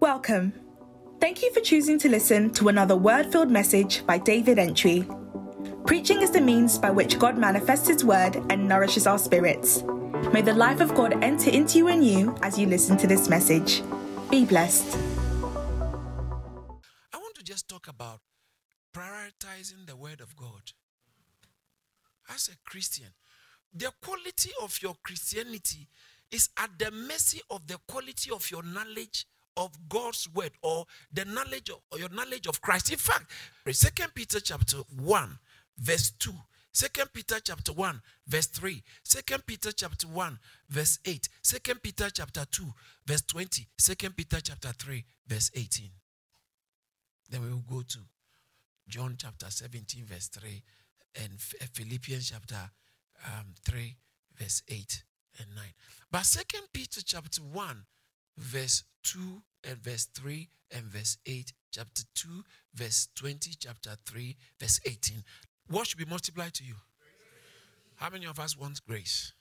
Welcome. Thank you for choosing to listen to another word filled message by David Antwi. Preaching is the means by which God manifests His word and nourishes our spirits. May the life of God enter into you and you as you listen to this message. Be blessed. I want to just talk about prioritizing the word of God. As a Christian, the quality of your Christianity is at the mercy of the quality of your knowledge of God's word or the knowledge of or your knowledge of Christ. In fact, Second Peter chapter 1, verse 2. 2 Peter chapter 1, verse 3. 2 Peter chapter 1, verse 8. 2 Peter chapter 2, verse 20. 2 Peter chapter 3, verse 18. Then we will go to John chapter 17, verse 3, and Philippians chapter um, 3, verse 8 and 9. But Second Peter chapter 1, verse 2 and verse 3 and verse 8, chapter 2, verse 20, chapter 3, verse 18. What should be multiplied to you? How many of us want grace?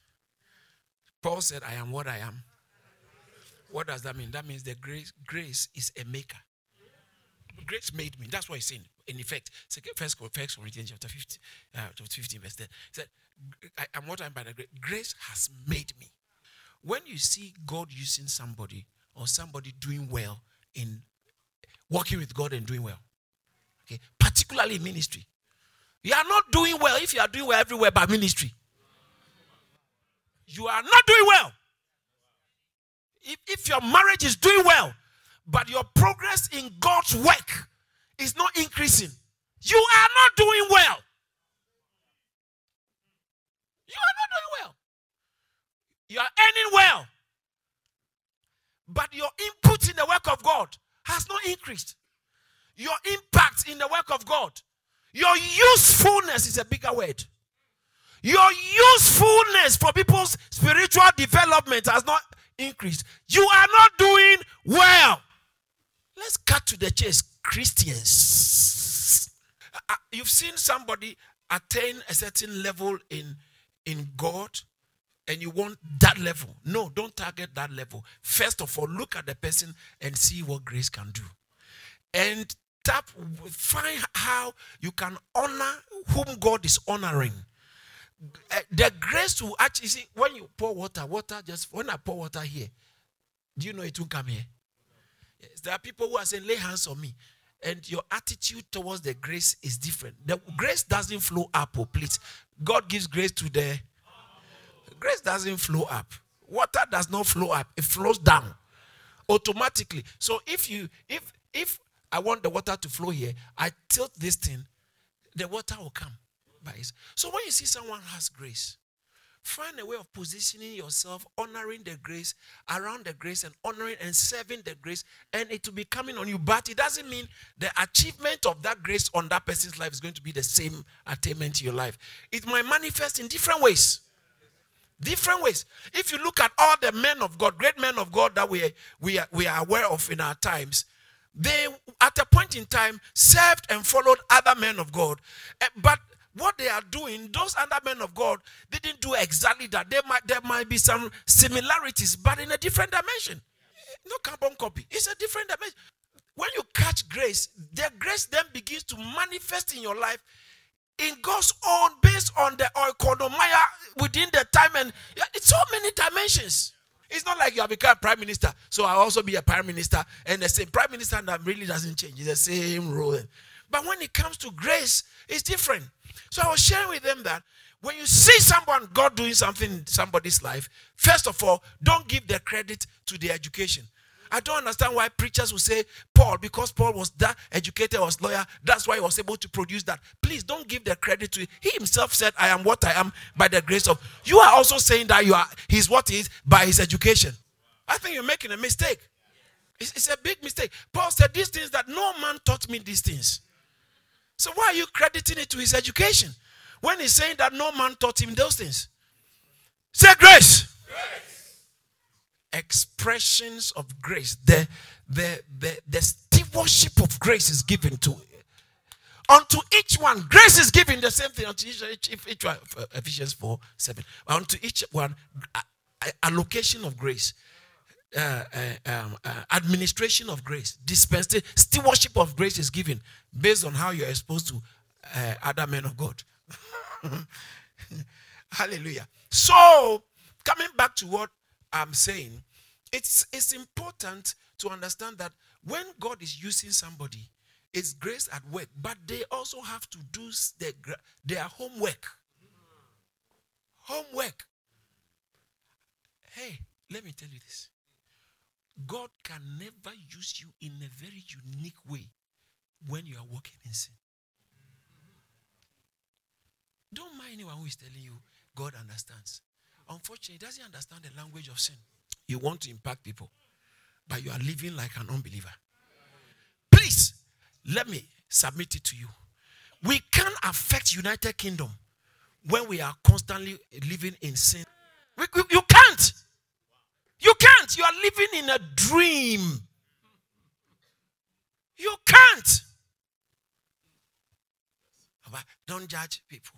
Paul said, I am what I am. What does that mean? That means the grace, grace is a maker. Grace made me. That's what he's saying. In effect, first, first Corinthians chapter 15, uh, chapter 15, verse 10. He said, I am what I am by the grace. Grace has made me. When you see God using somebody or somebody doing well in working with God and doing well, okay, particularly in ministry, you are not doing well if you are doing well everywhere by ministry. You are not doing well. If, if your marriage is doing well, but your progress in God's work is not increasing, you are not doing well. You are not doing well. You are earning well. But your input in the work of God has not increased. Your impact in the work of God, your usefulness is a bigger word. Your usefulness for people's spiritual development has not increased. You are not doing well. Let's cut to the chase. Christians. Uh, uh, you've seen somebody attain a certain level in, in God and you want that level. No, don't target that level. First of all, look at the person and see what grace can do. And tap, find how you can honor whom God is honoring. Uh, the grace to actually see when you pour water, water just when I pour water here, do you know it won't come here? Yes, there are people who are saying, lay hands on me. And your attitude towards the grace is different. The grace doesn't flow up, oh, please. God gives grace to the grace doesn't flow up. Water does not flow up, it flows down automatically. So if you if if I want the water to flow here, I tilt this thing, the water will come. By so when you see someone has grace, Find a way of positioning yourself, honoring the grace, around the grace, and honoring and serving the grace, and it will be coming on you. But it doesn't mean the achievement of that grace on that person's life is going to be the same attainment in your life. It might manifest in different ways. Different ways. If you look at all the men of God, great men of God that we, we, are, we are aware of in our times, they at a point in time served and followed other men of God. Eh, but what they are doing, those other men of God didn't do exactly that. There might, there might be some similarities, but in a different dimension. No carbon copy. It's a different dimension. When you catch grace, the grace then begins to manifest in your life in God's own, based on the oikonomia within the time, and it's so many dimensions. It's not like you have become prime minister, so I also be a prime minister, and the same prime minister that really doesn't change. It's the same role. But when it comes to grace, it's different. So I was sharing with them that when you see someone, God doing something in somebody's life, first of all, don't give the credit to the education. I don't understand why preachers will say Paul, because Paul was that educated, was lawyer, that's why he was able to produce that. Please don't give the credit to him. He himself said, I am what I am by the grace of. You are also saying that you are he's what he is by his education. I think you're making a mistake. It's, it's a big mistake. Paul said these things that no man taught me these things. So why are you crediting it to his education when he's saying that no man taught him those things? Say grace. grace. Expressions of grace. The, the, the, the stewardship of grace is given to unto each one. Grace is given the same thing unto each, each, each one. Ephesians 4 7. Unto each one, allocation of grace. Uh, uh, um, uh, administration of grace, dispensation, stewardship of grace is given based on how you're exposed to uh, other men of God. Hallelujah. So, coming back to what I'm saying, it's it's important to understand that when God is using somebody, it's grace at work, but they also have to do their, their homework. Homework. Hey, let me tell you this. God can never use you in a very unique way when you are walking in sin. Don't mind anyone who is telling you God understands. Unfortunately, he doesn't understand the language of sin. You want to impact people, but you are living like an unbeliever. Please, let me submit it to you. We can affect United Kingdom when we are constantly living in sin. We, we, you can't. You can't. You are living in a dream. You can't. Don't judge people.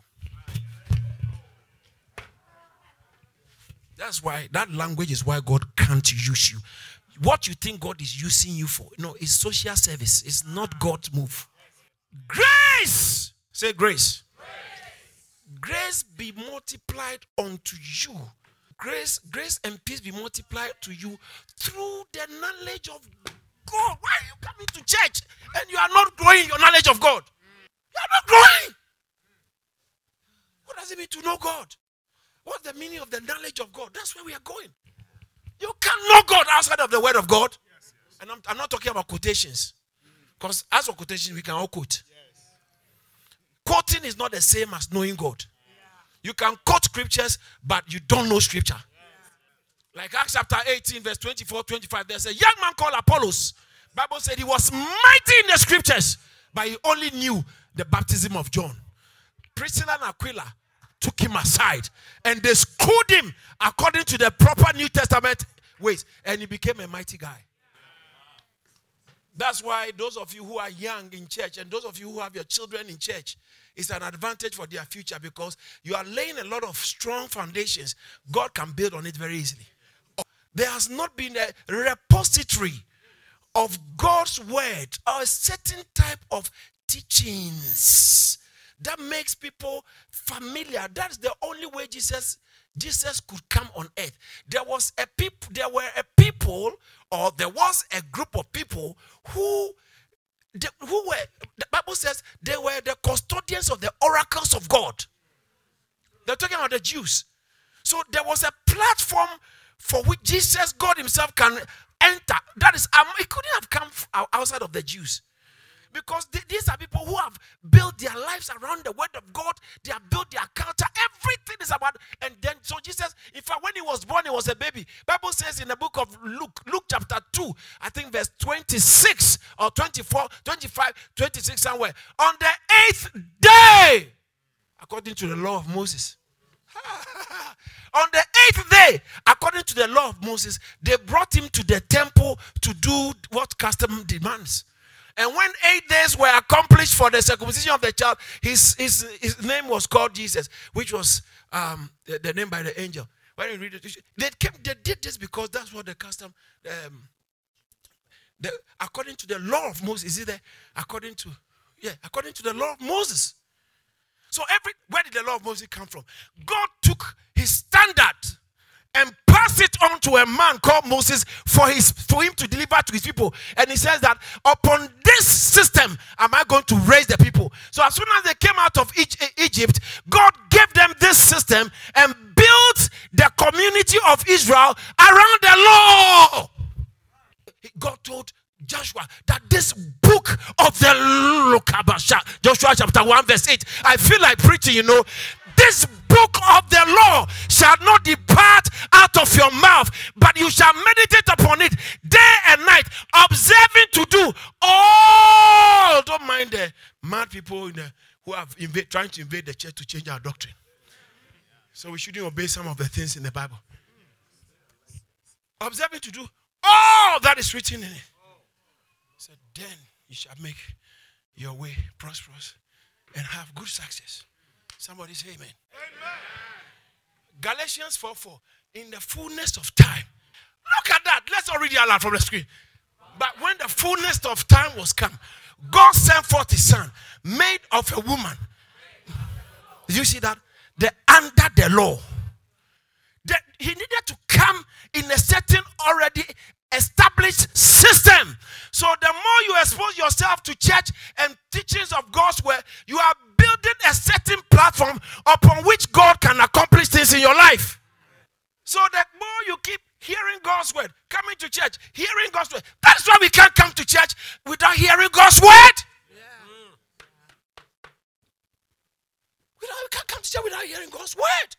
That's why that language is why God can't use you. What you think God is using you for? No, it's social service. It's not God's move. Grace. Say grace. Grace, grace be multiplied unto you. Grace, grace and peace be multiplied to you through the knowledge of God. Why are you coming to church and you are not growing your knowledge of God? You are not growing. What does it mean to know God? What's the meaning of the knowledge of God? That's where we are going. You can't know God outside of the word of God. And I'm, I'm not talking about quotations. Because as for quotations, we can all quote. Quoting is not the same as knowing God. You can quote scriptures, but you don't know scripture. Like Acts chapter 18, verse 24, 25, there's a young man called Apollos. Bible said he was mighty in the scriptures, but he only knew the baptism of John. Priscilla and Aquila took him aside and they schooled him according to the proper New Testament ways, and he became a mighty guy. That's why those of you who are young in church and those of you who have your children in church, it's an advantage for their future because you are laying a lot of strong foundations. God can build on it very easily. There has not been a repository of God's word or a certain type of teachings that makes people familiar. That's the only way Jesus Jesus could come on earth. There was a people, there were a people, or there was a group of people who who were the Bible says they were the custodians of the oracles of God. They're talking about the Jews. So there was a platform for which Jesus, God Himself, can enter. That is, um, couldn't have come outside of the Jews. Because th- these are people who have built their lives around the word of God. They have built their culture. Everything is about. And then, so Jesus, in fact, when he was born, he was a baby. Bible says in the book of Luke, Luke chapter 2, I think verse 26 or 24, 25, 26, somewhere. On the eighth day, according to the law of Moses. On the eighth day, according to the law of Moses, they brought him to the temple to do what custom demands. And when eight days were accomplished for the circumcision of the child, his, his, his name was called Jesus, which was um, the, the, name by the angel. When you read it, they, came, they did this because that's what the custom, um, the, according to the law of Moses, is it there? According to, yeah, according to the law of Moses. So every where did the law of Moses come from? God took his standard and pass it on to a man called Moses for his for him to deliver to his people. And he says that upon this system am I going to raise the people. So as soon as they came out of eh, Egypt, God gave them this system and built the community of Israel around the law. God told Joshua that this book of the law, Joshua chapter 1, verse 8. I feel like preaching, you know. This book of the law shall not depart out of your mouth, but you shall meditate upon it day and night, observing to do all. Don't mind the mad people the, who are invade, trying to invade the church to change our doctrine. So we shouldn't obey some of the things in the Bible. Observing to do all that is written in it. So then you shall make your way prosperous and have good success. Somebody say amen. amen. Galatians 4 4. In the fullness of time. Look at that. Let's all read aloud from the screen. But when the fullness of time was come, God sent forth his son, made of a woman. You see that? The under the law. That he needed to come in a certain already established system. So the more you expose yourself to church and teachings of God's word, you are building a certain platform upon which God can accomplish things in your life. So the more you keep hearing God's word, coming to church, hearing God's word. That's why we can't come to church without hearing God's word. Yeah. We, we can't come to church without hearing God's word.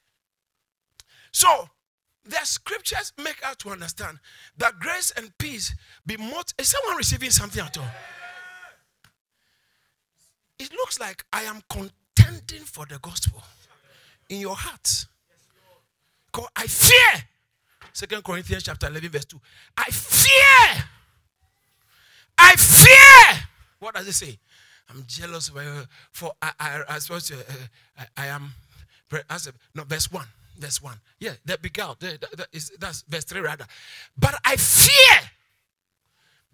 So the scriptures make us to understand that grace and peace be multi- is someone receiving something at all? It looks like I am contending for the gospel in your heart. I fear. Second Corinthians chapter 11, verse 2. I fear. I fear. What does it say? I'm jealous uh, for I, I, I suppose uh, I, I am. No, verse 1 verse 1. Yeah, that big out. That, that is, that's verse 3 rather. But I fear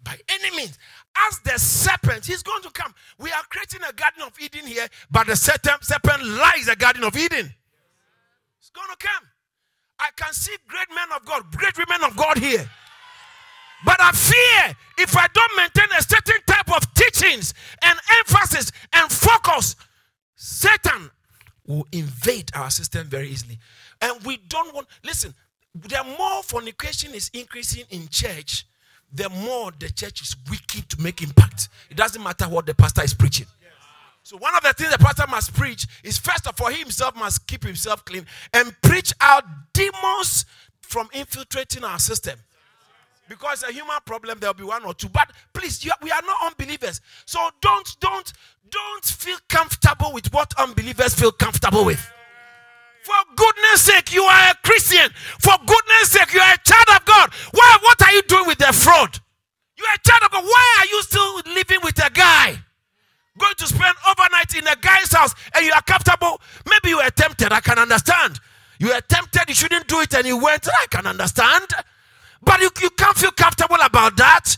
by any means. As the serpent, he's going to come. We are creating a garden of Eden here, but the serpent, serpent lies the garden of Eden. It's going to come. I can see great men of God, great women of God here. But I fear if I don't maintain a certain type of teachings and emphasis and focus, Satan will invade our system very easily. And we don't want, listen, the more fornication is increasing in church, the more the church is wicked to make impact. It doesn't matter what the pastor is preaching. So one of the things the pastor must preach is first of all, he himself must keep himself clean and preach out demons from infiltrating our system. Because a human problem, there'll be one or two. But please, you, we are not unbelievers. So don't, don't, don't feel comfortable with what unbelievers feel comfortable with. For goodness sake, you are a Christian. For goodness sake, you are a child of God. Why, what are you doing with the fraud? You are a child of God. Why are you still living with a guy? Going to spend overnight in a guy's house and you are comfortable. Maybe you were tempted. I can understand. You were tempted, you shouldn't do it, and you went. I can understand. But you, you can't feel comfortable about that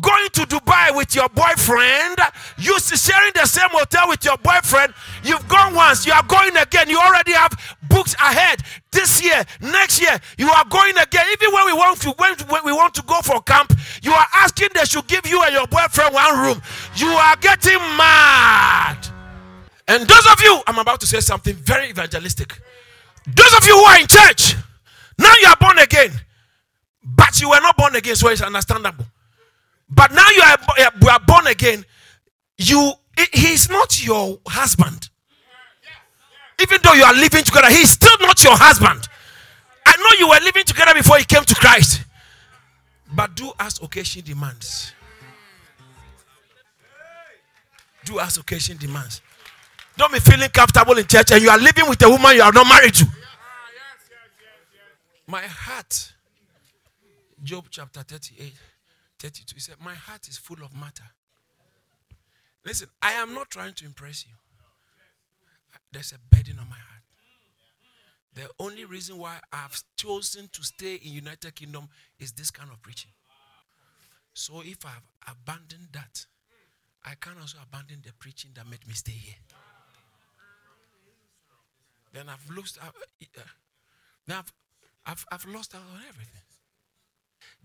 going to Dubai with your boyfriend, you sharing the same hotel with your boyfriend. You've gone once, you are going again. You already have books ahead. This year, next year, you are going again. Even when we want to when we want to go for camp, you are asking they should give you and your boyfriend one room. You are getting mad. And those of you, I'm about to say something very evangelistic. Those of you who are in church, now you are born again, but you were not born again, so it's understandable. But now you are, you are born again. You he's not your husband. Even though you are living together, he's still not your husband. I know you were living together before he came to Christ. But do as occasion demands. Do as occasion demands. Don't be feeling comfortable in church and you are living with a woman you are not married to. My heart, Job chapter 38. 32. He said, My heart is full of matter. Listen, I am not trying to impress you. There's a burden on my heart. The only reason why I've chosen to stay in United Kingdom is this kind of preaching. So if I've abandoned that, I can also abandon the preaching that made me stay here. Then I've lost. Uh, uh, now I've, I've, I've lost out on everything.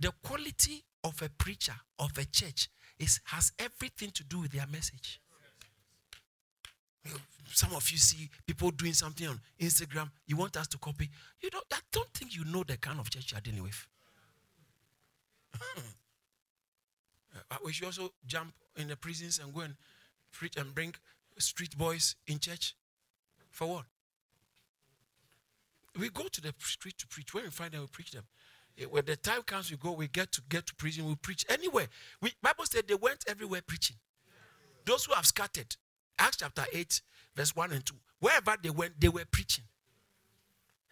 The quality of a preacher, of a church, is, has everything to do with their message. Some of you see people doing something on Instagram, you want us to copy. You don't, I don't think you know the kind of church you are dealing with. Uh, we should also jump in the prisons and go and preach and bring street boys in church. For what? We go to the street to preach. When we find them, we preach them. Eh, when the time comes, we go, we get to get to prison, we preach anywhere. We, Bible said they went everywhere preaching. Those who have scattered, Acts chapter 8, verse 1 and 2, wherever they went, they were preaching.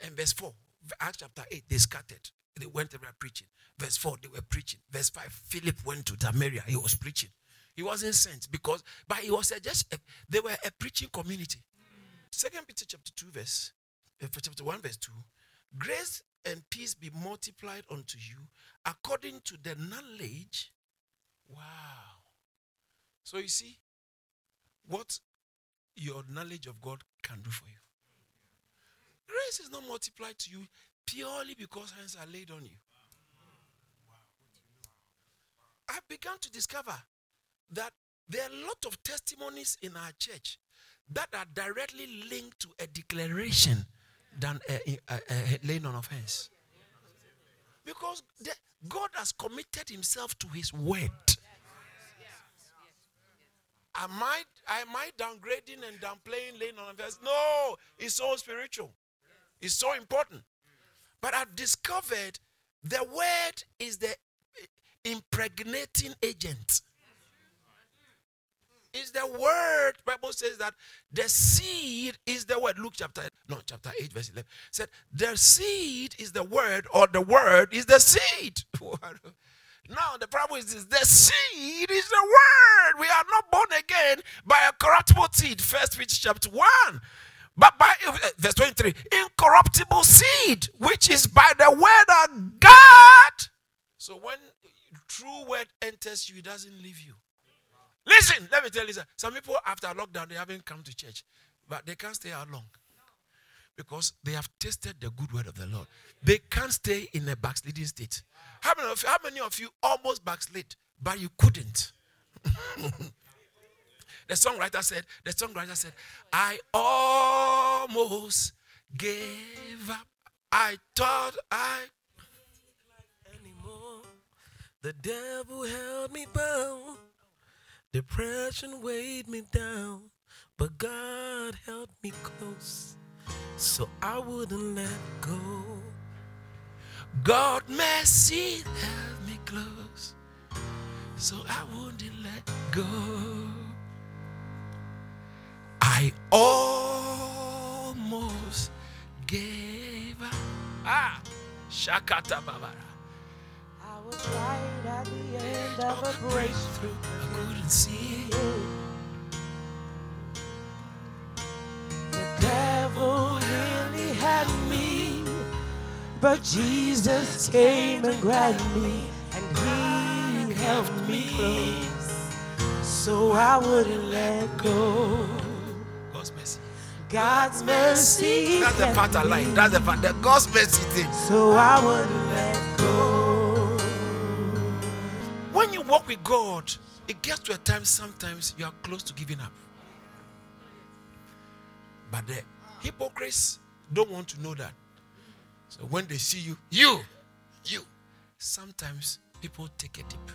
And verse 4, Acts chapter 8, they scattered. They went everywhere preaching. Verse 4, they were preaching. Verse 5, Philip went to Samaria. He was preaching. He wasn't sent because, but he was a, just, a, they were a preaching community. Second Peter chapter 2, verse, uh, chapter 1, verse 2. Grace and peace be multiplied unto you according to the knowledge Wow. So you see what your knowledge of God can do for you. Grace is not multiplied to you purely because hands are laid on you. I began to discover that there are a lot of testimonies in our church that are directly linked to a declaration than laying on of hands. Because the, God has committed himself to his word. Am I, am I downgrading and downplaying laying on of hands? No, it's so spiritual. It's so important. But I've discovered the word is the impregnating agent. Is the word. Bible says that the seed is the word. Luke chapter no chapter 8, verse 11 said, The seed is the word, or the word is the seed. now the problem is this the seed is the word. We are not born again by a corruptible seed. First Peter chapter 1. But by uh, verse 23, incorruptible seed, which is by the word of God. So when true word enters you, it doesn't leave you. Listen, let me tell you something. Some people after lockdown they haven't come to church, but they can't stay out long because they have tasted the good word of the Lord. They can't stay in a backsliding state. How many of you, how many of you almost backslid, but you couldn't? the songwriter said, the songwriter said, I almost gave up. I thought I anymore. The devil held me bound. Depression weighed me down. But God held me close. So I wouldn't let go. God mercy held me close, so I wouldn't let go. I almost gave up. Ah, Shakata Babara. I was right at the end of a breakthrough. I couldn't see. The devil really had me, but Jesus came and grabbed me, and he held me close, so I wouldn't let go. God's mercy. God's mercy. That's the part I like. That's the part. The God's mercy thing. So I wouldn't let When you walk with God, it gets to a time sometimes you are close to giving up. But the hypocrites don't want to know that. So when they see you, you, you, sometimes people take a dip.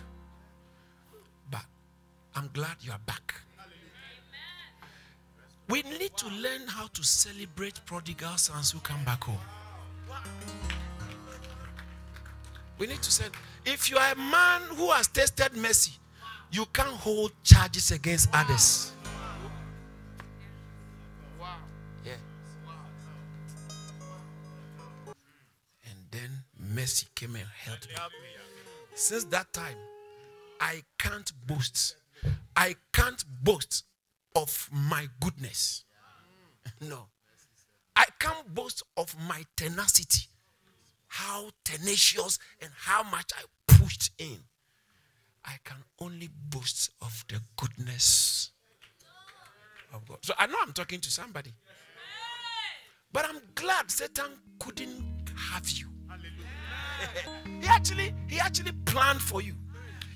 But I'm glad you are back. We need to learn how to celebrate prodigal sons who come back home. We need to say, if you are a man who has tasted mercy, you can't hold charges against others. Yeah. And then mercy came and helped me. Since that time, I can't boast. I can't boast of my goodness. No. I can't boast of my tenacity. How tenacious and how much I pushed in. I can only boast of the goodness of God. So I know I'm talking to somebody. But I'm glad Satan couldn't have you. he actually he actually planned for you.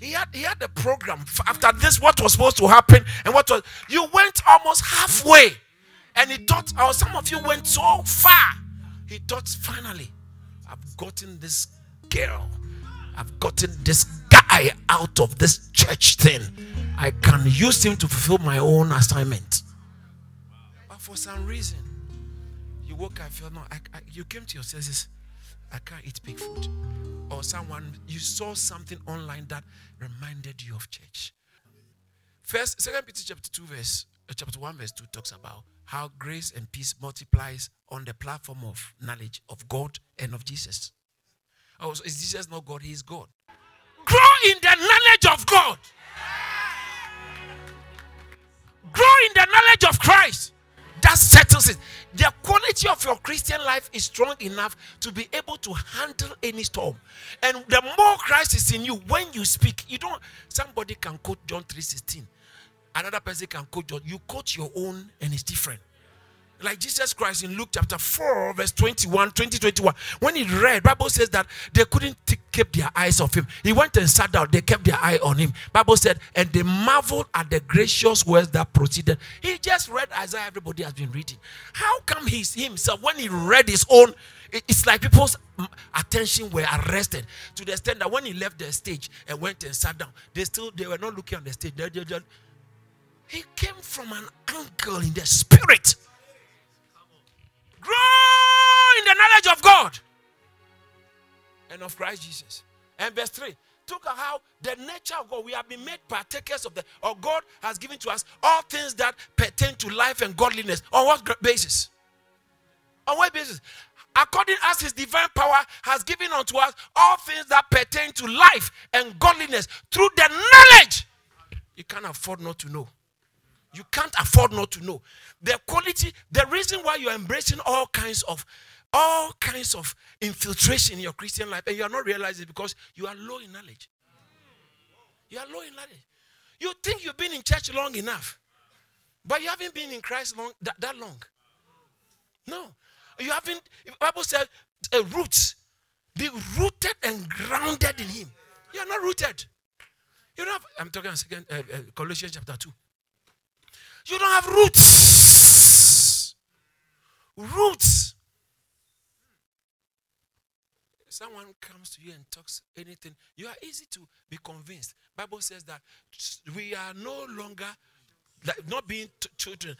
He had he had a program after this. What was supposed to happen and what was you went almost halfway, and he thought, or some of you went so far. He thought finally, I've gotten this girl, I've gotten this guy out of this church thing. I can use him to fulfill my own assignment. But for some reason, you woke up, feel no, I, I, you came to your senses. I can't eat pig food. Or someone, you saw something online that reminded you of church. First, Second Peter chapter 2, verse uh, chapter 1, verse 2 talks about how grace and peace multiplies on the platform of knowledge of God and of Jesus. Oh, is Jesus not God? He is God. Grow in the knowledge of God. Grow in the knowledge of Christ. That settles it. The quality of your Christian life is strong enough to be able to handle any storm. And the more Christ is in you, when you speak, you don't. Somebody can quote John 3:16. Another person can quote your, you quote your own and it's different. Like Jesus Christ in Luke chapter 4, verse 21, 20, 21. When he read, Bible says that they couldn't t- keep their eyes off him. He went and sat down, they kept their eye on him. Bible said, and they marveled at the gracious words that proceeded. He just read Isaiah, everybody has been reading. How come he himself, when he read his own, it's like people's mm, attention were arrested to the extent that when he left the stage and went and sat down, they still they were not looking on the stage. They, they, they, he came from an angle in the spirit. Grow in the knowledge of God and of Christ Jesus. And verse 3 took how the nature of God, we have been made partakers of the, or God has given to us all things that pertain to life and godliness. On what basis? On what basis? According as his divine power has given unto us all things that pertain to life and godliness through the knowledge. You can't afford not to know. You can't afford not to know. The quality, the reason why you're embracing all kinds of all kinds of infiltration in your Christian life and you are not realizing because you are low in knowledge. You are low in knowledge. You think you've been in church long enough, but you haven't been in Christ long that, that long. No. You haven't, the Bible says, uh, roots. Be rooted and grounded in Him. You are not rooted. You don't I'm talking second uh, uh, Colossians chapter 2. You don't have roots. Roots. Someone comes to you and talks anything, you are easy to be convinced. Bible says that we are no longer like not being t- children.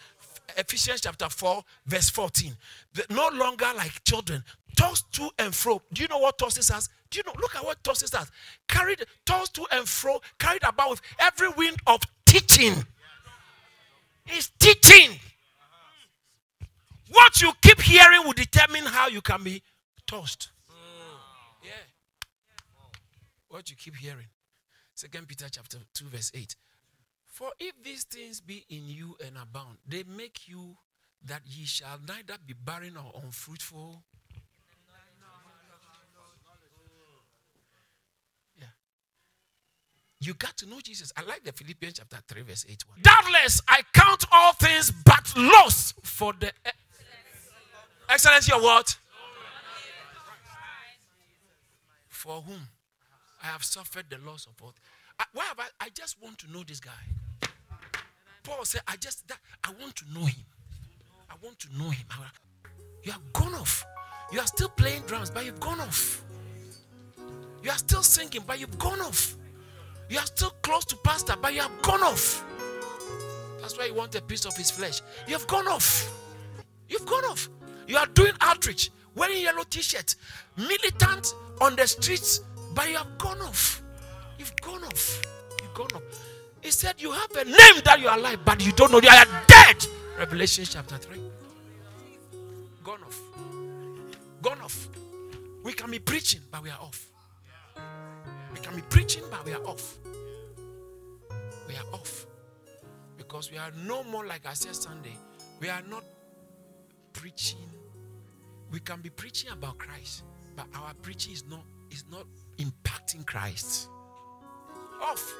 Ephesians chapter 4, verse 14. No longer like children, tossed to and fro. Do you know what tosses us? Do you know? Look at what tosses us. Carried, tossed to and fro, carried about with every wind of teaching is teaching. What you keep hearing will determine how you can be tossed. Yeah. What you keep hearing. Second Peter chapter 2, verse 8. For if these things be in you and abound, they make you that ye shall neither be barren or unfruitful You got to know Jesus. I like the Philippians chapter 3, verse 8. One. Doubtless, I count all things but loss for the excellency of what? For whom I have suffered the loss of all. I, why have I? I just want to know this guy. Paul said, I just that I want to know him. I want to know him. You have gone off. You are still playing drums, but you've gone off. You are still singing, but you've gone off. You are still close to pastor, but you have gone off. That's why you want a piece of his flesh. You have gone off. You've gone off. You are doing outreach, wearing yellow t-shirt, militant on the streets, but you have gone off. You've gone off. You've gone off. He said you have a name that you are alive, but you don't know you are dead. Revelation chapter 3. Gone off. Gone off. We can be preaching, but we are off. We can be preaching, but we are off. We are off. Because we are no more like I said Sunday. We are not preaching. We can be preaching about Christ, but our preaching is not is not impacting Christ. Off.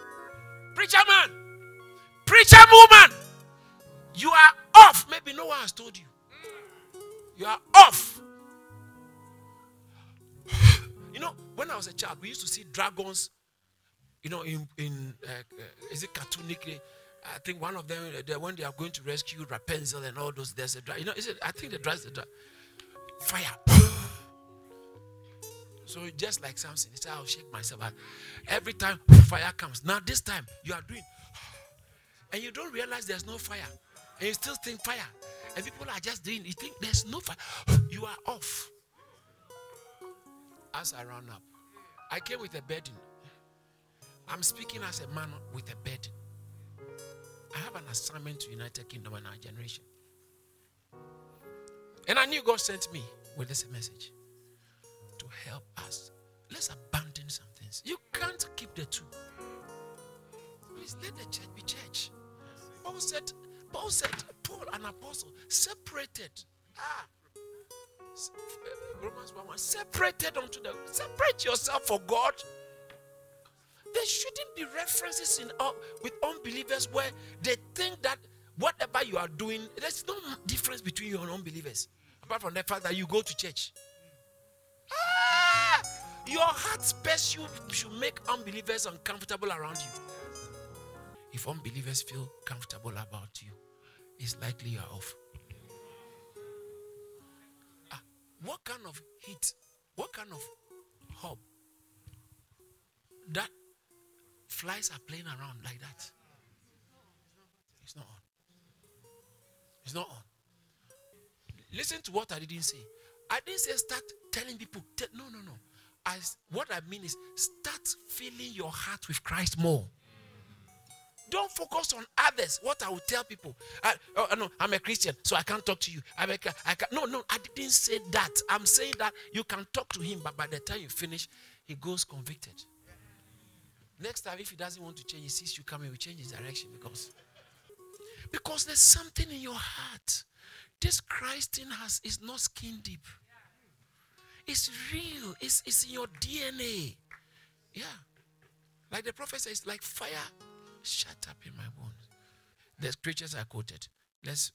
Preacher man. Preacher woman. You are off. Maybe no one has told you. You are off. When I was a child, we used to see dragons, you know, in, in uh, is it cartoonically? I think one of them, uh, when they are going to rescue Rapunzel and all those, there's a dragon. You know, it, I think the dragon, dragon. Fire. so just like Samson, said, I'll shake myself. And every time fire comes. Now this time, you are doing, and you don't realize there's no fire. And you still think fire. And people are just doing, you think there's no fire. You are off as I ran up. I came with a burden. I'm speaking as a man with a burden. I have an assignment to United Kingdom and our generation. And I knew God sent me with this message to help us. Let's abandon some things. You can't keep the two. Please let the church be church. Paul said, Paul said, Paul, an apostle, separated. Ah, Romans 1 1. Separated unto the separate yourself for God. There shouldn't be references in uh, with unbelievers where they think that whatever you are doing, there's no difference between you and unbelievers. Apart from the fact that you go to church. Ah, your heart space you should make unbelievers uncomfortable around you. If unbelievers feel comfortable about you, it's likely you're off. What kind of heat, what kind of hub that flies are playing around like that? It's not on. It's not on. Listen to what I didn't say. I didn't say start telling people. no, no, no. I, what I mean is start filling your heart with Christ more. Don't focus on others. What I will tell people. I, oh, oh, no, I'm a Christian, so I can't talk to you. I'm a, I can, no, no, I didn't say that. I'm saying that you can talk to him, but by the time you finish, he goes convicted. Next time, if he doesn't want to change, he sees you coming, we change his direction because because there's something in your heart. This Christ in us is not skin deep. It's real. It's, it's in your DNA. Yeah. Like the prophet says, like fire shut up in my bones. The scriptures are quoted. Let's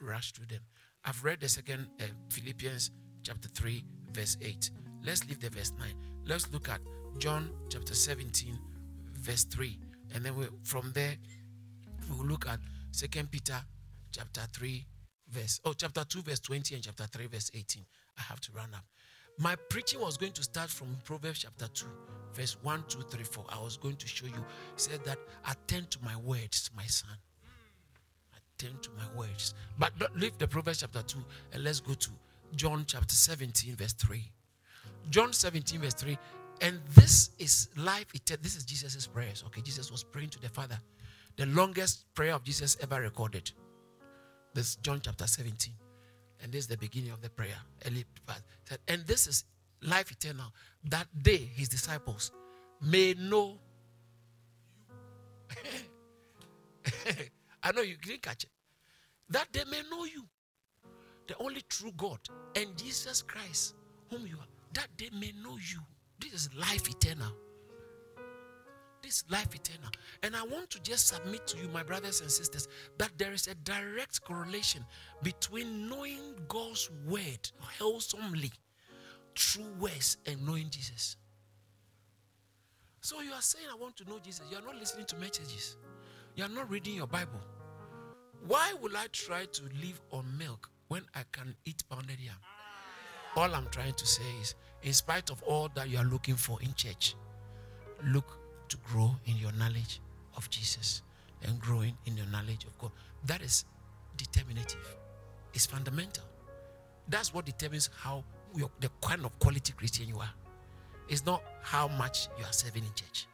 rush through them. I've read the second uh, Philippians chapter 3, verse 8. Let's leave the verse 9. Let's look at John chapter 17, verse 3. And then we, from there, we'll look at Second Peter chapter 3, verse, oh, chapter 2, verse 20, and chapter 3, verse 18. I have to run up. My preaching was going to start from Proverbs chapter 2, verse 1, 2, 3, 4. I was going to show you. said that attend to my words, my son. Attend to my words. But leave the Proverbs chapter 2 and let's go to John chapter 17, verse 3. John 17, verse 3. And this is life. This is Jesus' prayers. Okay, Jesus was praying to the Father. The longest prayer of Jesus ever recorded. This John chapter 17. And this is the beginning of the prayer. And this is life eternal. That they, his disciples, may know. I know you didn't catch it. That they may know you, the only true God, and Jesus Christ, whom you are. That they may know you. This is life eternal this life eternal. And I want to just submit to you, my brothers and sisters, that there is a direct correlation between knowing God's word wholesomely, true words, and knowing Jesus. So you are saying, I want to know Jesus. You are not listening to messages, you are not reading your Bible. Why will I try to live on milk when I can eat pounded yam? All I'm trying to say is, in spite of all that you are looking for in church, look to grow in your knowledge of Jesus and growing in your knowledge of God. That is determinative. It's fundamental. That's what determines how the kind of quality Christian you are. It's not how much you are serving in church.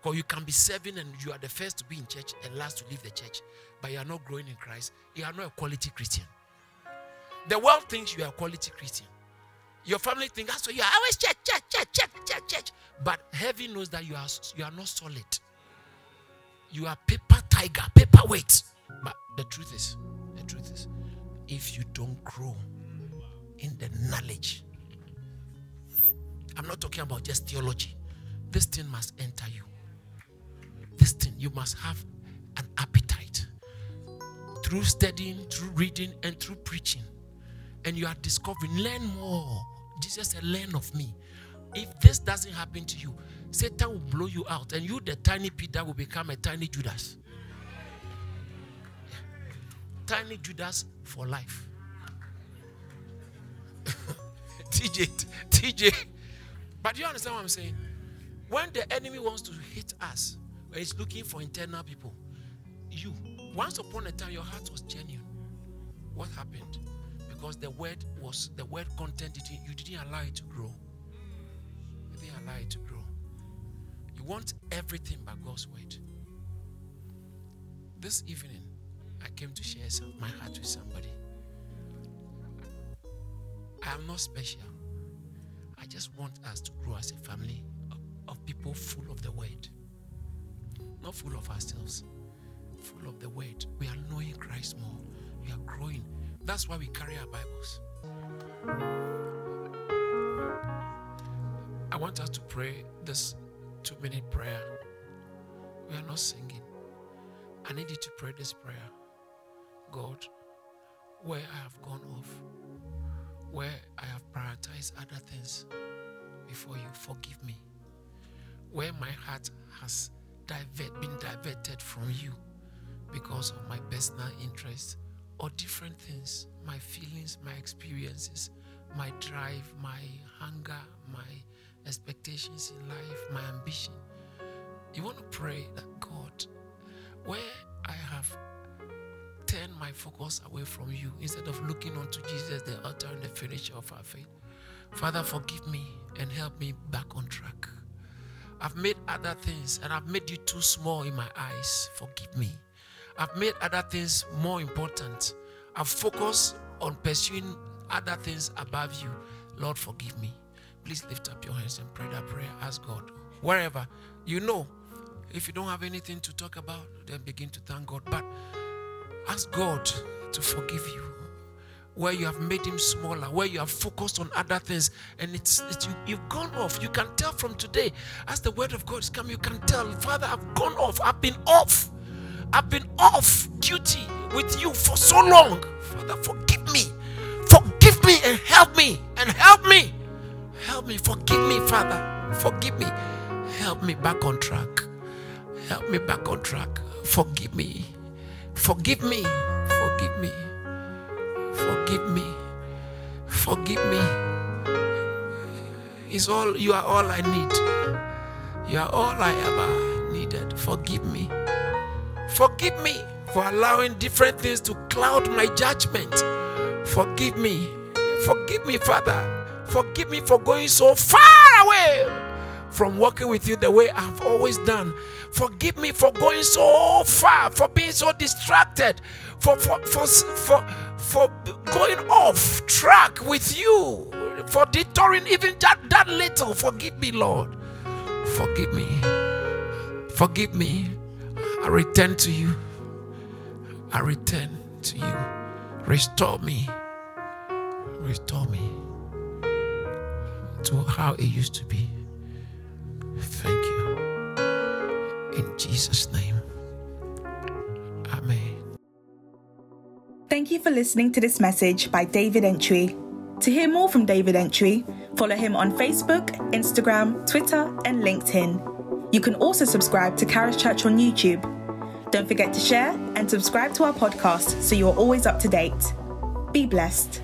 Because you can be serving and you are the first to be in church and last to leave the church, but you are not growing in Christ. You are not a quality Christian. The world thinks you are a quality Christian. Your family thinks that's why you are always church, church, church, church, church, church. But heaven knows that you are you are not solid. You are paper tiger, paper weight. But the truth is, the truth is, if you don't grow in the knowledge, I'm not talking about just theology. This thing must enter you. This thing, you must have an appetite through studying, through reading, and through preaching. And you are discovering, learn more. Jesus said, Learn of me. If this doesn't happen to you, Satan will blow you out, and you, the tiny Peter, will become a tiny Judas. Yeah. Tiny Judas for life. TJ, TJ. But you understand what I'm saying? When the enemy wants to hit us, when he's looking for internal people, you, once upon a time, your heart was genuine. What happened? because the word was the word content you didn't allow it to grow you didn't allow it to grow you want everything by god's word this evening i came to share some, my heart with somebody i am not special i just want us to grow as a family of, of people full of the word not full of ourselves full of the word we are knowing christ more we are growing that's why we carry our Bibles. I want us to pray this two minute prayer We are not singing. I need you to pray this prayer. God, where I have gone off, where I have prioritized other things before you, forgive me. Where my heart has divert, been diverted from you because of my personal interests or different things, my feelings, my experiences, my drive, my hunger, my expectations in life, my ambition. You want to pray that God, where I have turned my focus away from you instead of looking unto Jesus, the author and the finisher of our faith. Father, forgive me and help me back on track. I've made other things and I've made you too small in my eyes. Forgive me. I've made other things more important. I've focused on pursuing other things above you. Lord, forgive me. Please lift up your hands and pray that prayer. Ask God. Wherever you know, if you don't have anything to talk about, then begin to thank God. But ask God to forgive you. Where you have made him smaller, where you have focused on other things, and it's, it's you, you've gone off. You can tell from today, as the word of God is coming, you can tell, Father, I've gone off, I've been off. I've been off duty with you for so long. Father, forgive me. Forgive me and help me. And help me. Help me. Forgive me, Father. Forgive me. Help me back on track. Help me back on track. Forgive me. Forgive me. Forgive me. Forgive me. Forgive me. It's all you are all I need. You are all I ever needed. Forgive me. Forgive me for allowing different things to cloud my judgment. Forgive me. Forgive me, Father. Forgive me for going so far away from working with you the way I've always done. Forgive me for going so far, for being so distracted, for for for for, for going off track with you, for detouring even that, that little. Forgive me, Lord. Forgive me. Forgive me. I return to you. I return to you. Restore me. Restore me to how it used to be. Thank you. In Jesus' name. Amen. Thank you for listening to this message by David Antwi. To hear more from David Antwi, follow him on Facebook, Instagram, Twitter, and LinkedIn. You can also subscribe to Caris Church on YouTube. Don't forget to share and subscribe to our podcast so you're always up to date. Be blessed.